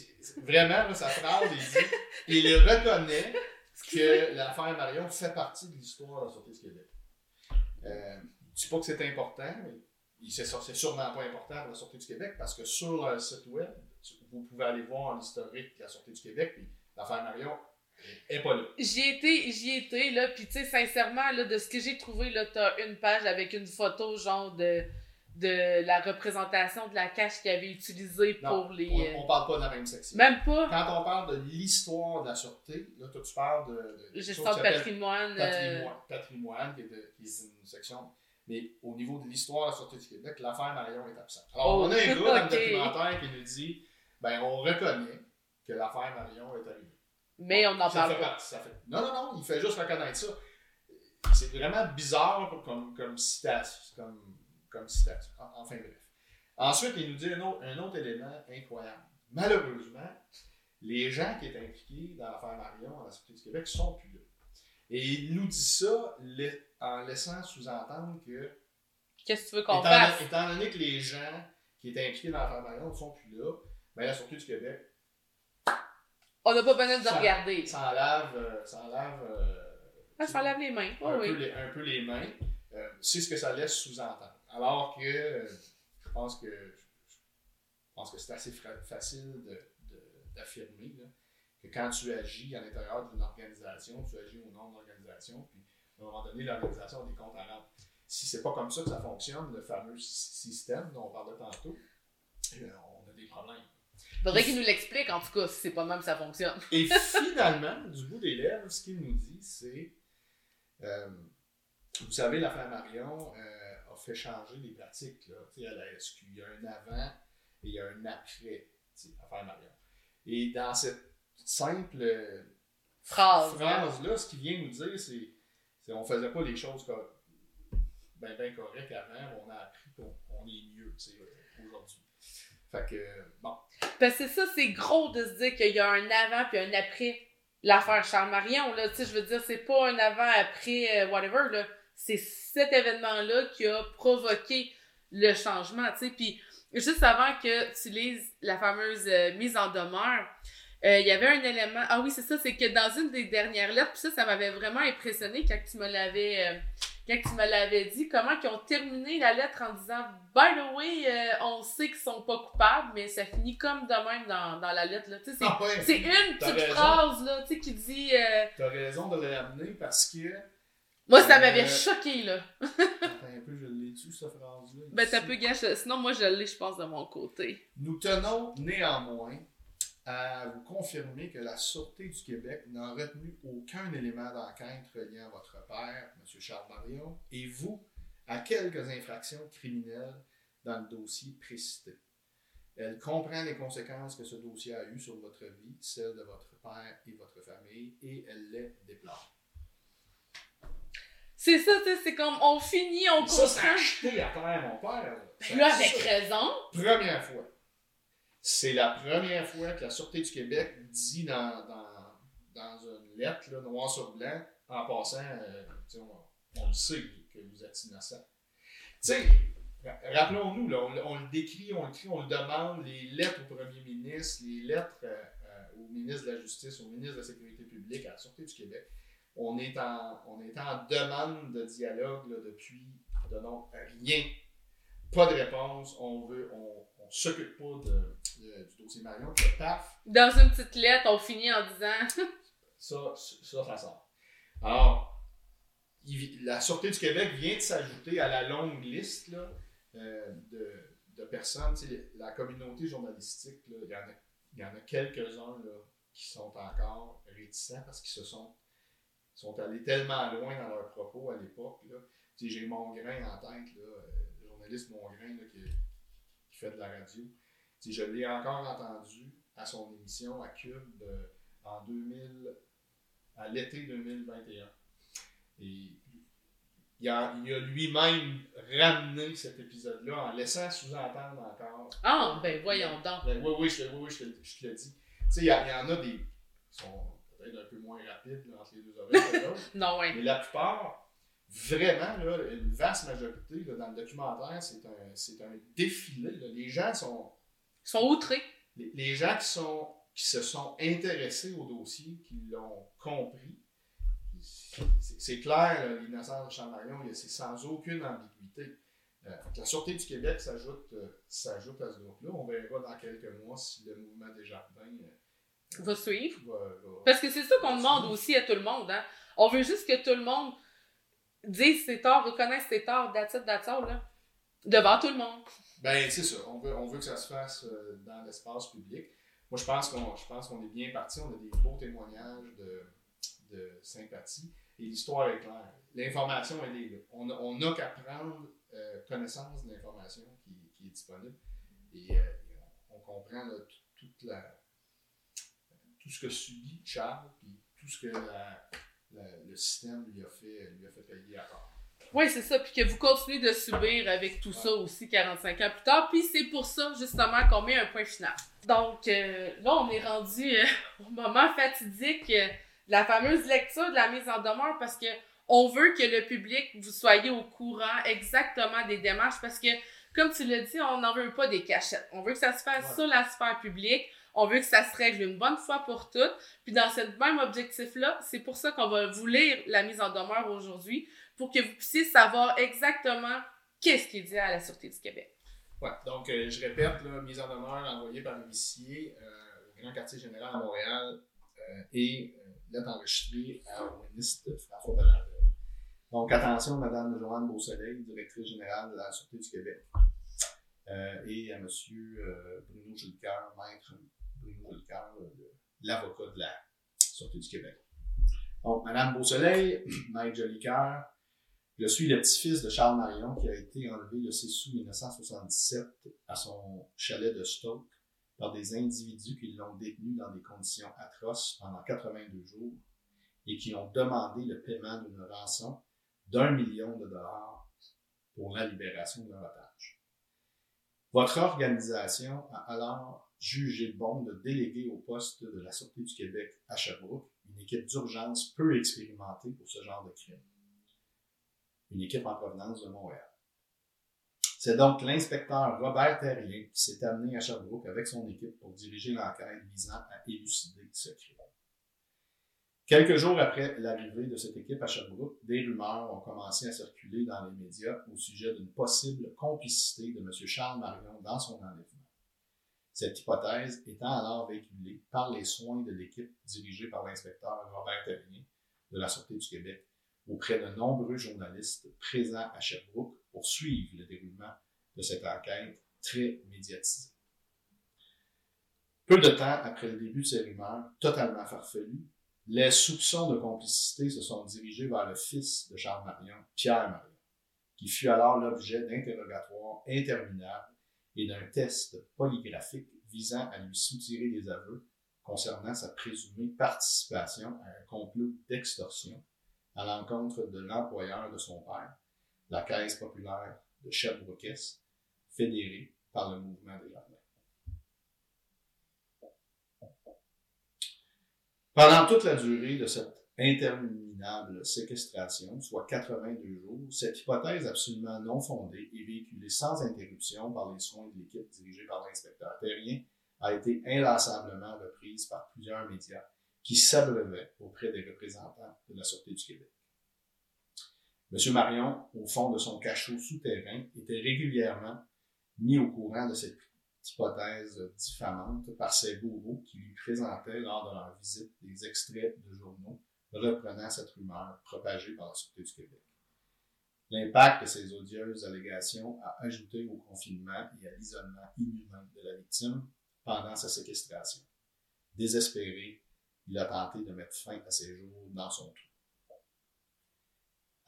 vraiment, là, sa phrase, il dit, il reconnaît que l'affaire Marion fait partie de l'histoire de la Sûreté du Québec. Euh, je dis pas que c'est important, mais c'est sûrement pas important pour la Sûreté du Québec parce que sur le site web, vous pouvez aller voir l'historique de la Sûreté du Québec, puis l'affaire Marion est pas là. J'y étais, j'y étais, là, pis tu sais, sincèrement, là, de ce que j'ai trouvé, là, t'as une page avec une photo, genre, de, de la représentation de la cache qu'ils avaient utilisée Non, pour les... On, euh, on parle pas de la même section. Même pas? Quand on parle de l'histoire de la Sûreté, là, toi, tu parles de. de gestion de patrimoine. euh, patrimoine, patrimoine, qui, est de- qui est une section. Mais au niveau de l'histoire de la Sûreté du Québec, l'affaire Marion est absente. Alors, Oh, on a un gars dans le documentaire qui nous dit ben, on reconnaît que l'affaire Marion est arrivée. mais on n'en ça parle fait pas. partie. Ça fait... Non, non, non, il fait juste reconnaître ça. C'est vraiment bizarre comme, comme citation. Comme, comme citation. En- Enfin, bref. Ensuite, il nous dit un autre, un autre élément incroyable. Malheureusement, les gens qui étaient impliqués dans l'affaire Marion à la Sûreté du Québec ne sont plus là. Et il nous dit ça en laissant sous-entendre que, Qu'est-ce que tu veux qu'on fasse? étant donné que les gens qui étaient impliqués dans l'affaire Marion ne sont plus là, ben, la Sûreté du Québec On n'a pas besoin de Ça- regarder. Ça enlève, euh, ça enlève, euh, Ah, ça lave les mains. Oh, un, oui. peu les, un peu les mains. Euh, c'est ce que ça laisse sous-entendre. Alors que euh, je pense que je pense que c'est assez facile d'affirmer que quand tu agis à l'intérieur d'une organisation, tu agis au nom de l'organisation, puis à un moment donné, l'organisation a des comptes à rendre. Si c'est pas comme ça que ça fonctionne, le fameux sy- système dont on parlait tantôt, on a des problèmes. Faudrait qu'il nous l'explique, en tout cas, si c'est pas même ça fonctionne. Et finalement, du bout des lèvres, ce qu'il nous dit, c'est euh, Vous savez, l'affaire Marion euh, a fait changer les pratiques là, à la SQ. Il y a un avant et il y a un après, l'affaire Marion. Et dans cette simple euh, Phrase. phrase-là, ce qu'il vient nous dire, c'est on faisait pas les choses comme ben, ben correct avant, on a appris qu'on on est mieux aujourd'hui. Fait que, bon, Parce que ça, c'est gros de se dire qu'il y a un avant puis un après l'affaire Charles Marion. Là, tu sais, je veux dire, c'est pas un avant, après, euh, whatever. Là. C'est cet événement-là qui a provoqué le changement. Tu sais. Puis juste avant que tu lises la fameuse euh, mise en demeure, euh, il y avait un élément. Ah oui, c'est ça, c'est que dans une des dernières lettres, puis ça, ça m'avait vraiment impressionné quand tu me l'avais. Quand tu me l'avais dit, comment ils ont terminé la lettre en disant By the way, euh, on sait qu'ils sont pas coupables, mais ça finit comme de même dans, dans la lettre. Là. C'est, Ah ouais, c'est une petite raison. phrase là, qui dit euh, T'as raison de l'amener parce que. Moi, ça m'avait Euh, choqué, là. Attends un peu, je l'ai tu cette phrase-là. Ben, t'as peu gâche. Sinon, moi, je l'ai, je pense, de mon côté. Nous tenons néanmoins à vous confirmer que la Sûreté du Québec n'a retenu aucun élément d'enquête reliant votre père, M. Charles Marion, et vous à quelques infractions criminelles dans le dossier précité. Elle comprend les conséquences que ce dossier a eues sur votre vie, celle de votre père et votre famille, et elle les déplore. C'est ça, c'est comme on finit, on Ça, c'est comprend. acheté à terre, mon père. là. Là, avec raison. Première fois. C'est la première fois que la Sûreté du Québec dit dans, dans, dans une lettre, là, noir sur blanc, en passant, euh, on, le sait que vous êtes innocent. Tu rappelons-nous, on, on le décrit, on le crie, on le demande, les lettres au premier ministre, les lettres euh, euh, au ministre de la Justice, au ministre de la Sécurité publique, à la Sûreté du Québec. On est en, on est en demande de dialogue depuis, de non, rien pas de réponse, on veut, on, on s'occupe pas de, du dossier Marion, puis paf, Dans une petite lettre, on finit en disant ça, ça, ça sort. Alors, il la Sûreté du Québec vient de s'ajouter à la longue liste là, euh, de, de personnes, tu sais, la communauté journalistique, il y en a, il y en a quelques-uns là, qui sont encore réticents parce qu'ils se sont, sont allés tellement loin dans leurs propos à l'époque. là. Tu sais, J'ai Mongrain en tête, là, euh, le journaliste Mongrain là, qui, qui fait de la radio. Tu sais, je l'ai encore entendu à son émission à Cube euh, en 2000, à l'été 2021. Et il a, il a lui-même ramené cet épisode-là en laissant sous-entendre encore. Ah, ben voyons donc. Ben oui, oui, je, te- oui, oui, je, te, je te le dis. Tu sais, il y, en a des qui sont peut-être un peu moins rapides là, entre les deux oreilles. Non, ouais. Mais la plupart, vraiment, là, une vaste majorité là, dans le documentaire, c'est un, un défilé. là. Les gens sont. Ils sont outrés. Les, les gens qui, sont, qui se sont intéressés au dossier, qui l'ont compris, c'est clair, l'innocence de a- c'est sans aucune ambiguïté. Euh, la Sûreté du Québec s'ajoute euh, s'ajoute à ce groupe-là. On verra dans quelques mois si le mouvement des jardins euh, Va suivre. va- va- Parce que c'est ça qu'on demande aussi à tout le monde. Hein? On veut juste que tout le monde dise ses torts, reconnaisse ses torts, that's it, that's all, là. Devant tout le monde. Ben, c'est ça. On veut, on veut que ça se fasse euh, dans l'espace public. Moi, je pense qu'on je est bien parti. On a des beaux témoignages de, de sympathie. Et l'histoire est claire. L'information, elle est là. On n'a qu'à prendre euh, connaissance de l'information qui, qui est disponible. Et, euh, on, comprend toute la, tout ce que subit Charles, puis tout ce que la- le système lui a fait, lui a fait payer à part. Oui, c'est ça. Puis que vous continuez de subir avec tout ça aussi 45 ans plus tard. Puis c'est pour ça, justement, qu'on met un point final. Donc, euh, là, on est rendu euh, au moment fatidique euh, de la fameuse lecture de la mise en demeure parce que on veut que le public, vous soyez au courant exactement des démarches parce que, comme tu l'as dit, on n'en veut pas des cachettes. On veut que ça se fasse Ouais. sur la sphère publique. On veut que ça se règle une bonne fois pour toutes. Puis dans ce même objectif-là, c'est pour ça qu'on va vous lire la mise en demeure aujourd'hui, pour que vous puissiez savoir exactement qu'est-ce qui dit à la Sûreté du Québec. Ouais, donc euh, je répète, là, mise en demeure envoyée par l'huissier euh, au Grand Quartier Général à Montréal euh, et euh, lettre enregistrée au ministre François Bernard. Donc attention, Mme Joanne Beausoleil, directrice générale de la Sûreté du Québec, euh, et à M. Euh, Bruno Julcoeur, maître Bruno Julcoeur, l'avocat de la Sûreté du Québec. Donc, Mme Beausoleil, maître Jolicoeur, je suis le petit-fils de Charles Marion qui a été enlevé le 6 août 1977 à son chalet de Stoke par des individus qui l'ont détenu dans des conditions atroces pendant 82 jours et qui ont demandé le paiement d'une rançon d'un million de dollars pour la libération de leur otage. Votre organisation a alors jugé bon de déléguer au poste de la Sûreté du Québec à Sherbrooke une équipe d'urgence peu expérimentée pour ce genre de crime une équipe en provenance de Montréal. C'est donc l'inspecteur Robert Terrien qui s'est amené à Sherbrooke avec son équipe pour diriger l'enquête visant à élucider ce crime. Quelques jours après l'arrivée de cette équipe à Sherbrooke, des rumeurs ont commencé à circuler dans les médias au sujet d'une possible complicité de M. Charles Marion dans son enlèvement. Cette hypothèse étant alors véhiculée par les soins de l'équipe dirigée par l'inspecteur Robert Terrien de la Sûreté du Québec auprès de nombreux journalistes présents à Sherbrooke pour suivre le déroulement de cette enquête très médiatisée. Peu de temps après le début de ces rumeurs, totalement farfelues, les soupçons de complicité se sont dirigés vers le fils de Charles Marion, Pierre Marion, qui fut alors l'objet d'interrogatoires interminables et d'un test polygraphique visant à lui soutirer des aveux concernant sa présumée participation à un complot d'extorsion à l'encontre de l'employeur de son père, la Caisse populaire de Sherbrooke, fédérée par le mouvement des jardins. Pendant toute la durée de cette interminable séquestration, soit 82 jours, cette hypothèse absolument non fondée et véhiculée sans interruption par les soins de l'équipe dirigée par l'inspecteur Terrien a été inlassablement reprise par plusieurs médias qui s'abreuvaient auprès des représentants de la Sûreté du Québec. M. Marion, au fond de son cachot souterrain, était régulièrement mis au courant de cette hypothèse diffamante par ses bourreaux qui lui présentaient lors de leur visite des extraits de journaux reprenant cette rumeur propagée par la Sûreté du Québec. L'impact de ces odieuses allégations a ajouté au confinement et à l'isolement inhumain de la victime pendant sa séquestration. Désespéré, il a tenté de mettre fin à ses jours dans son trou.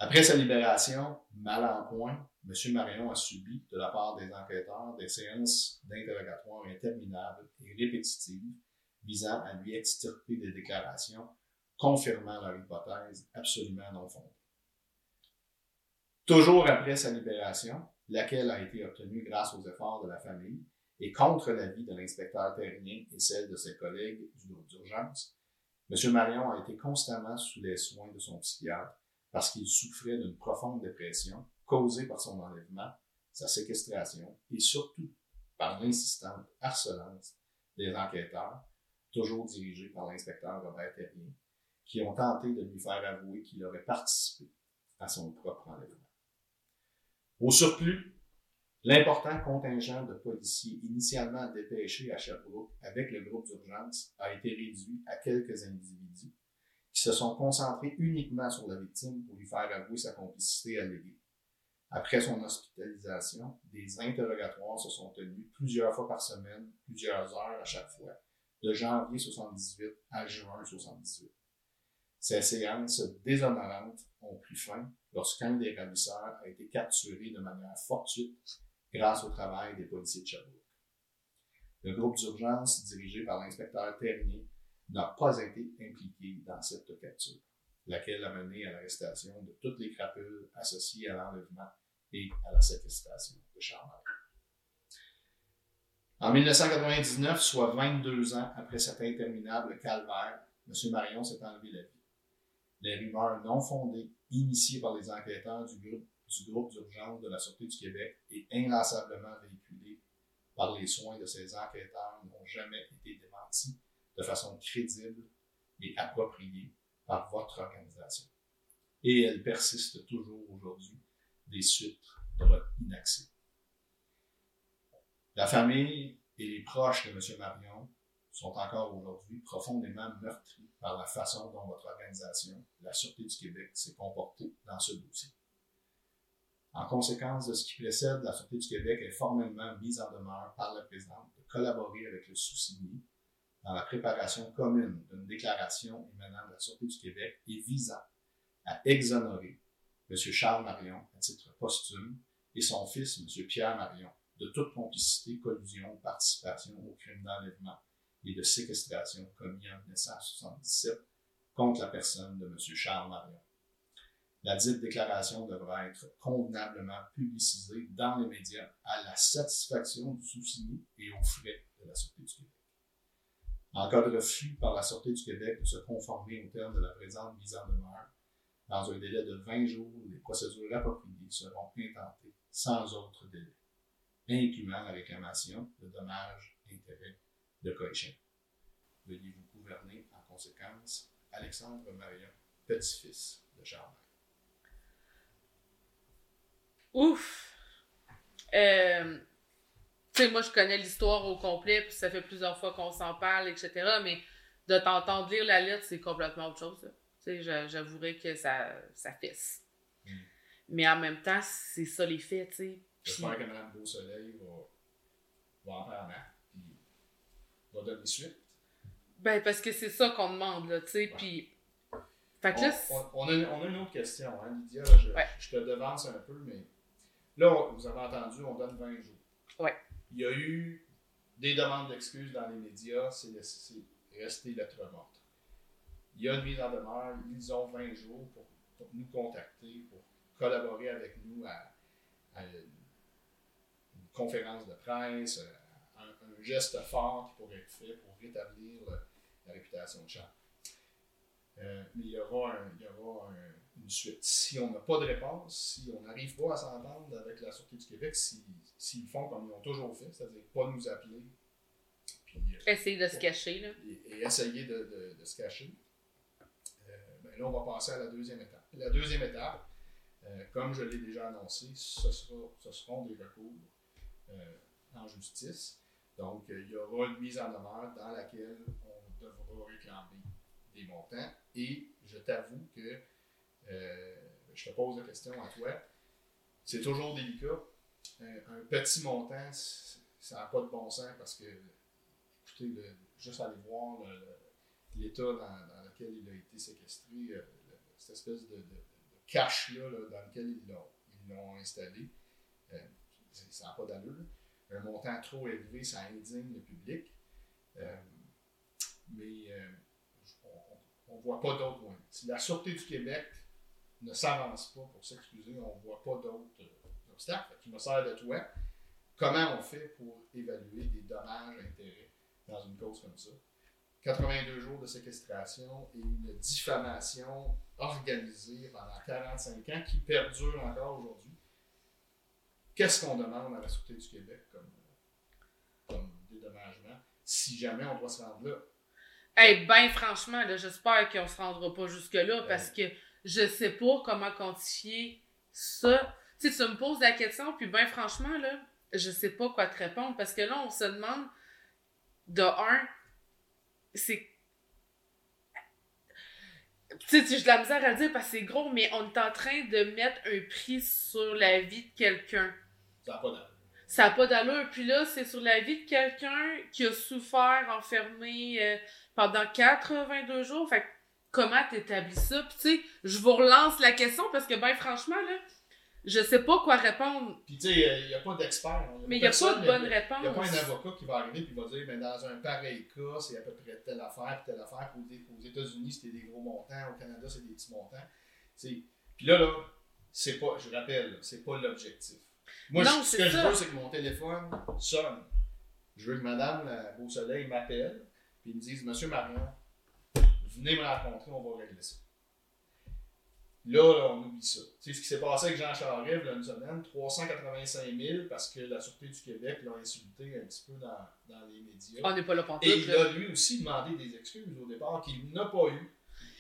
Après sa libération, mal en point, M. Marion a subi, de la part des enquêteurs, des séances d'interrogatoire interminables et répétitives visant à lui extirper des déclarations confirmant leur hypothèse absolument non fondée. Toujours après sa libération, laquelle a été obtenue grâce aux efforts de la famille et contre l'avis de l'inspecteur terrien et celle de ses collègues du groupe d'urgence, M. Marion a été constamment sous les soins de son psychiatre parce qu'il souffrait d'une profonde dépression causée par son enlèvement, sa séquestration et surtout par l'insistante harcelance des enquêteurs, toujours dirigés par l'inspecteur Robert Terrien, qui ont tenté de lui faire avouer qu'il aurait participé à son propre enlèvement. Au surplus, l'important contingent de policiers initialement dépêchés à Sherbrooke avec le groupe d'urgence a été réduit à quelques individus qui se sont concentrés uniquement sur la victime pour lui faire avouer sa complicité alléguée. Après son hospitalisation, des interrogatoires se sont tenus plusieurs fois par semaine, plusieurs heures à chaque fois, de janvier 78 à juin 78. Ces séances déshonorantes ont pris fin lorsqu'un des ravisseurs a été capturé de manière fortuite grâce au travail des policiers de Sherbrooke. Le groupe d'urgence, dirigé par l'inspecteur Terrier, n'a pas été impliqué dans cette capture, laquelle a mené à l'arrestation de toutes les crapules associées à l'enlèvement et à la séquestration de Charles En 1999, soit 22 ans après cet interminable calvaire, M. Marion s'est enlevé la vie. Les rumeurs non fondées, initiées par les enquêteurs du groupe du groupe d'urgence de la Sûreté du Québec et inlassablement véhiculées par les soins de ces enquêteurs n'ont jamais été démentis de façon crédible et appropriée par votre organisation. Et elles persistent toujours aujourd'hui des suites de votre. La famille et les proches de M. Marion sont encore aujourd'hui profondément meurtris par la façon dont votre organisation, la Sûreté du Québec, s'est comportée dans ce dossier. En conséquence de ce qui précède, la Sûreté du Québec est formellement mise en demeure par la présidente de collaborer avec le sous-signé dans la préparation commune d'une déclaration émanant de la Sûreté du Québec et visant à exonérer M. Charles Marion à titre posthume et son fils, M. Pierre Marion, de toute complicité, collusion, participation au crime d'enlèvement et de séquestration commis en 1977 contre la personne de M. Charles Marion. La dite déclaration devra être convenablement publicisée dans les médias à la satisfaction du sous-signé et aux frais de la Sûreté du Québec. En cas de refus par la Sûreté du Québec de se conformer au terme de la présente mise en demeure, dans un délai de 20 jours, les procédures appropriées seront intentées sans autre délai, incluant la réclamation de dommages, intérêts de cohésion. Veuillez vous gouverner en conséquence. Alexandre Marion, petit-fils de Charles. Ouf! Euh, tu sais, moi, je connais l'histoire au complet, puis ça fait plusieurs fois qu'on s'en parle, etc. Mais de t'entendre lire la lettre, c'est complètement autre chose. Tu sais, j'avouerais que ça, ça fesse. Mm. Mais en même temps, c'est ça les faits, tu sais. J'espère que Mme Beausoleil va, va en faire puis va donner suite. Ben, parce que c'est ça qu'on demande, là, tu sais, puis... Fait que là, on, a, on, a, une autre question, hein, Lydia. je, je, te devance un peu, mais là, vous avez entendu, on donne 20 jours. Ouais. Il y a eu des demandes d'excuses dans les médias, c'est resté lettre morte. Il y a une mise en demeure, ils ont 20 jours pour, nous contacter, pour collaborer avec nous à, une, conférence de presse, un, un, geste fort qui pourrait être fait pour rétablir la réputation de Charles. Euh, mais il y aura, il y aura une suite. Si on n'a pas de réponse, si on n'arrive pas à s'entendre avec la Sûreté du Québec, s'ils font comme ils ont toujours fait, c'est-à-dire pas nous appeler. Puis, euh, essayer de se cacher. Là. Et, essayer de, de, se cacher. Euh, ben là, on va passer à la deuxième étape. La deuxième étape, comme je l'ai déjà annoncé, ce, sera, ce seront des recours en justice. Donc, il y aura une mise en demeure dans laquelle on devra réclamer des montants. Et je t'avoue que euh, je te pose la question à toi. C'est toujours délicat. Euh, un petit montant, ça n'a pas de bon sens parce que, écoutez, juste aller voir l'état dans, lequel il a été séquestré, euh, cette espèce de, cache-là dans lequel ils l'ont installé, ça n'a pas d'allure. Un montant trop élevé, ça indigne le public. mais on ne voit pas d'autres moyens. Si la Sûreté du Québec ne s'avance pas pour s'excuser, on ne voit pas d'autres euh, obstacles. Qui me sert de toi. Comment on fait pour évaluer des dommages intérêts dans une cause comme ça? 82 jours de séquestration et une diffamation organisée pendant 45 ans qui perdure encore aujourd'hui. Qu'est-ce qu'on demande à la Sûreté du Québec comme, comme dédommagement si jamais on doit se rendre là? Hey, ben franchement, j'espère qu'on se rendra pas jusque-là parce que je sais pas comment quantifier ça. Tu sais, tu me poses la question, puis ben franchement, là, je sais pas quoi te répondre parce que là, on se demande de un, c'est. Tu sais, j'ai de la misère à dire parce que c'est gros, mais on est en train de mettre un prix sur la vie de quelqu'un. Ça n'a pas d'allure. Ça n'a pas d'allure. Puis là, c'est sur la vie de quelqu'un qui a souffert, enfermé euh, pendant 82 jours. Fait comment t'établis ça? Puis tu sais, je vous relance la question parce que, ben franchement, là, je sais pas quoi répondre. Puis tu sais, il n'y a pas d'expert. Mais il n'y a pas de bonne réponse. Il n'y a pas un avocat qui va arriver et va dire, ben, dans un pareil cas, c'est à peu près telle affaire, puis telle affaire. Aux, États-Unis, c'était des gros montants. Au Canada, c'est des petits montants. Puis là, là, c'est pas, je rappelle, c'est pas l'objectif. Moi, ce que je veux, c'est que mon téléphone sonne. Je veux que Madame la Beau Soleil m'appelle, ils me disent Monsieur Marion, venez me rencontrer, on va régler ça. Là, là, on oublie ça. Tu sais, ce qui s'est passé avec Jean Charest, il une semaine, 385 000 parce que la Sûreté du Québec l'a insulté un petit peu dans, dans les médias. On n'est pas là pour Et il a lui aussi demandé des excuses au départ qu'il n'a pas eu.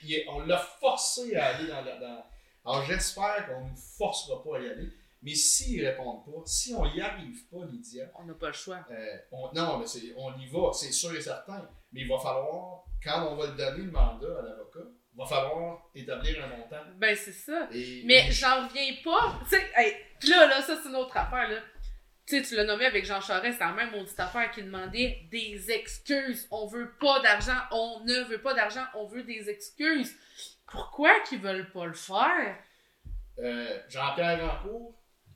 Est- on l'a forcé à aller dans la. Dans... Alors j'espère qu'on ne nous forcera pas à y aller. Mais s'ils ne répondent pas, si on n'y arrive pas, Lydia, On n'a pas le choix. euh, on, non, mais c'est- on y va, c'est sûr et certain. Mais il va falloir, quand on va le donner le mandat à l'avocat, il va falloir établir un montant. Ben, c'est ça. Et, Mais j'en reviens pas. Tu sais, hey, là, là, ça, c'est une autre affaire, là. Tu sais, tu l'as nommé avec Jean Charest, c'est la même maudite affaire qui demandait des excuses. On veut pas d'argent, on ne veut pas d'argent, on veut des excuses. Pourquoi qu'ils veulent pas le faire? Euh, Jean-Pierre Rancourt,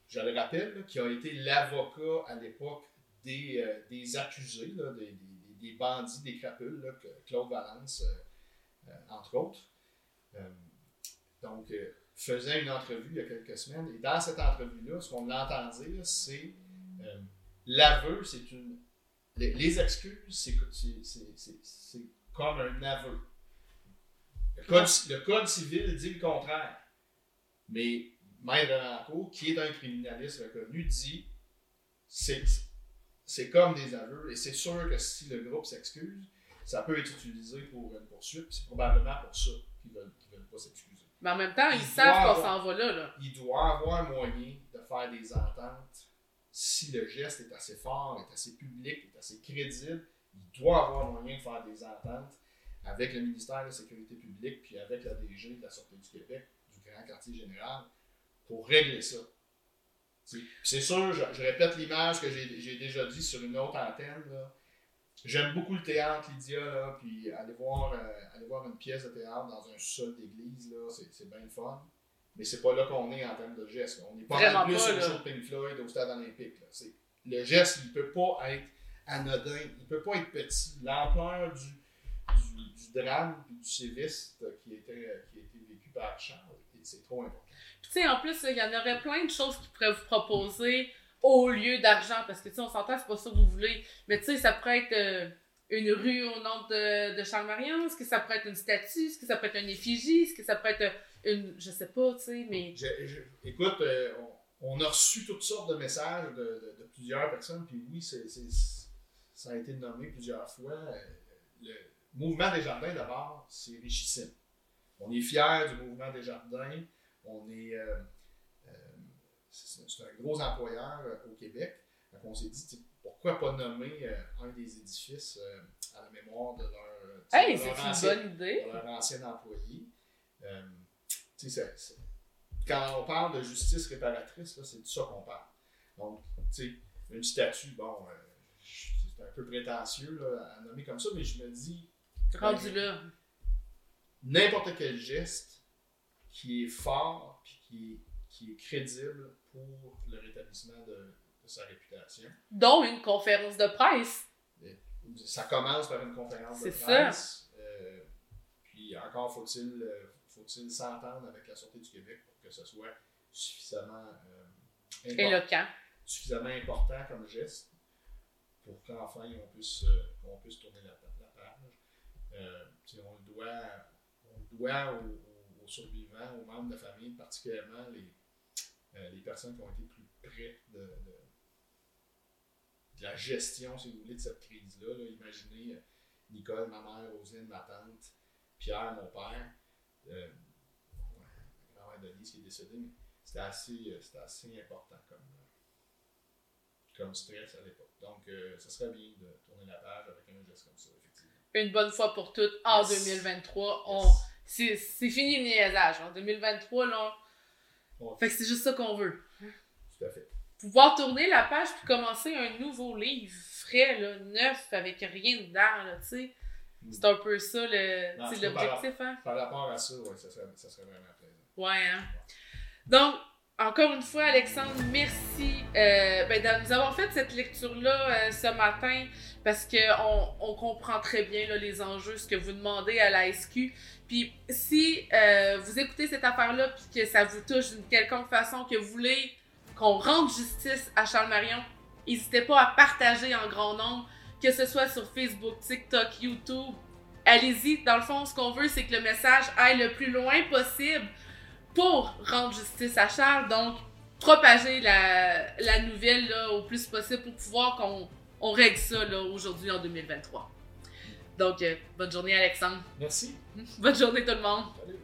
je le rappelle, là, qui a été l'avocat à l'époque des, euh, des accusés, là, des, des- des bandits, des crapules, Claude Valence, euh, euh, entre autres. Euh, donc, faisait une entrevue il y a quelques semaines, et dans cette entrevue-là, ce qu'on l'entend dire, c'est euh, l'aveu, c'est une. Les, excuses, c'est comme un aveu. Le code, civil dit le contraire. Mais Maître Rancourt, qui est un criminaliste reconnu, dit c'est c'est comme des aveux et c'est sûr que si le groupe s'excuse, ça peut être utilisé pour une poursuite. C'est probablement pour ça qu'ils veulent, qu'ils veulent pas s'excuser. Mais en même temps, ils Il savent qu'on s'en va là, là. Il doit avoir moyen de faire des ententes si le geste est assez fort, est assez public, est assez crédible. Il doit avoir moyen de faire des ententes avec le ministère de la Sécurité publique puis avec la DG de la Sûreté du Québec, du Grand Quartier Général, pour régler ça. C'est sûr, je, je répète l'image que j'ai déjà dit sur une autre antenne. là. J'aime beaucoup le théâtre, Lydia, là, puis aller voir, euh, aller voir une pièce de théâtre dans un sol d'église, là, c'est bien le fun. Mais c'est pas là qu'on est en termes de geste. là. On n'est pas mal plus au show de Pink Floyd au stade olympique. là. Le geste, il peut pas être anodin, il peut pas être petit. L'ampleur du, du, du drame et du sévice qui, était, qui a été vécu par Charles, c'est trop important. Sais, en plus, il y en aurait plein de choses qu'ils pourraient vous proposer au lieu d'argent. Parce que tu sais, on s'entend, c'est pas ça que vous voulez. Mais tu sais, ça pourrait être euh, une rue au nom de, de Charles Marion. Est-ce que ça pourrait être une statue? Est-ce que ça pourrait être une effigie? Est-ce que ça pourrait être une. Je sais pas, tu sais, mais. Je- écoute, euh, on, a reçu toutes sortes de messages de, de- plusieurs personnes, puis oui, ça a été nommé plusieurs fois. Euh, Le mouvement des jardins, d'abord, c'est richissime. On est fiers du mouvement des jardins. On est. euh, euh, c'est, un gros employeur euh, au Québec. Donc on s'est dit, pourquoi pas nommer un des édifices à la mémoire de leur, Hey, de une ancien- bonne idée. pour leur ancien employé. Quand on parle de justice réparatrice, c'est de ça qu'on parle. Donc, tu sais, une statue, bon, c'est un peu prétentieux là, à nommer comme ça, mais je me dis, Rendu là. n'importe quel geste qui est fort puis qui est, qui est crédible pour le rétablissement de, de sa réputation. Dont une conférence de presse. Ça commence par une conférence de ça. presse. euh, puis encore faut-il euh, faut-il s'entendre avec la Sûreté du Québec pour que ce soit suffisamment, euh, Éloquent. suffisamment important comme geste pour qu'enfin on puisse, on puisse tourner la, la page. Euh, on le doit, on le doit aux survivants, aux membres de la famille, particulièrement les, euh, les personnes qui ont été plus près de, de- de la gestion, si vous voulez, de cette crise-là. là. Imaginez euh, Nicole, ma mère, Rosine, ma tante, Pierre, mon père, euh, ma grand-mère Denise qui est décédée, mais c'était assez, c'était assez important comme, comme stress à l'époque. Donc, ce serait bien de tourner la page avec un geste comme ça, effectivement. Une bonne fois pour toutes, en Yes. 2023, on... Yes. C'est fini le niaisage. En 2023, là, On- fait que c'est juste ça qu'on veut. Tout à fait. Pouvoir tourner la page puis commencer un nouveau livre frais, là, neuf, avec rien dedans, tu sais. C'est un peu ça l'objectif, hein? Par rapport à ça, ouais, ça, serait, ça serait vraiment plaisant. Ouais, hein? Donc, encore une fois, Alexandre, merci euh, ben, nous avoir fait cette lecture-là euh, ce matin parce qu'on on comprend très bien là, les enjeux, ce que vous demandez à la SQ. Puis si euh, vous écoutez cette affaire-là puis que ça vous touche d'une quelconque façon, que vous voulez qu'on rende justice à Charles Marion, n'hésitez pas à partager en grand nombre, que ce soit sur Facebook, TikTok, YouTube. Allez-y, dans le fond, ce qu'on veut, c'est que le message aille le plus loin possible pour rendre justice à Charles. Donc, propager la, la nouvelle là, au plus possible pour pouvoir qu'on on règle ça aujourd'hui en 2023. Donc, euh, bonne journée Alexandre. Merci. Bonne journée tout le monde. Salut.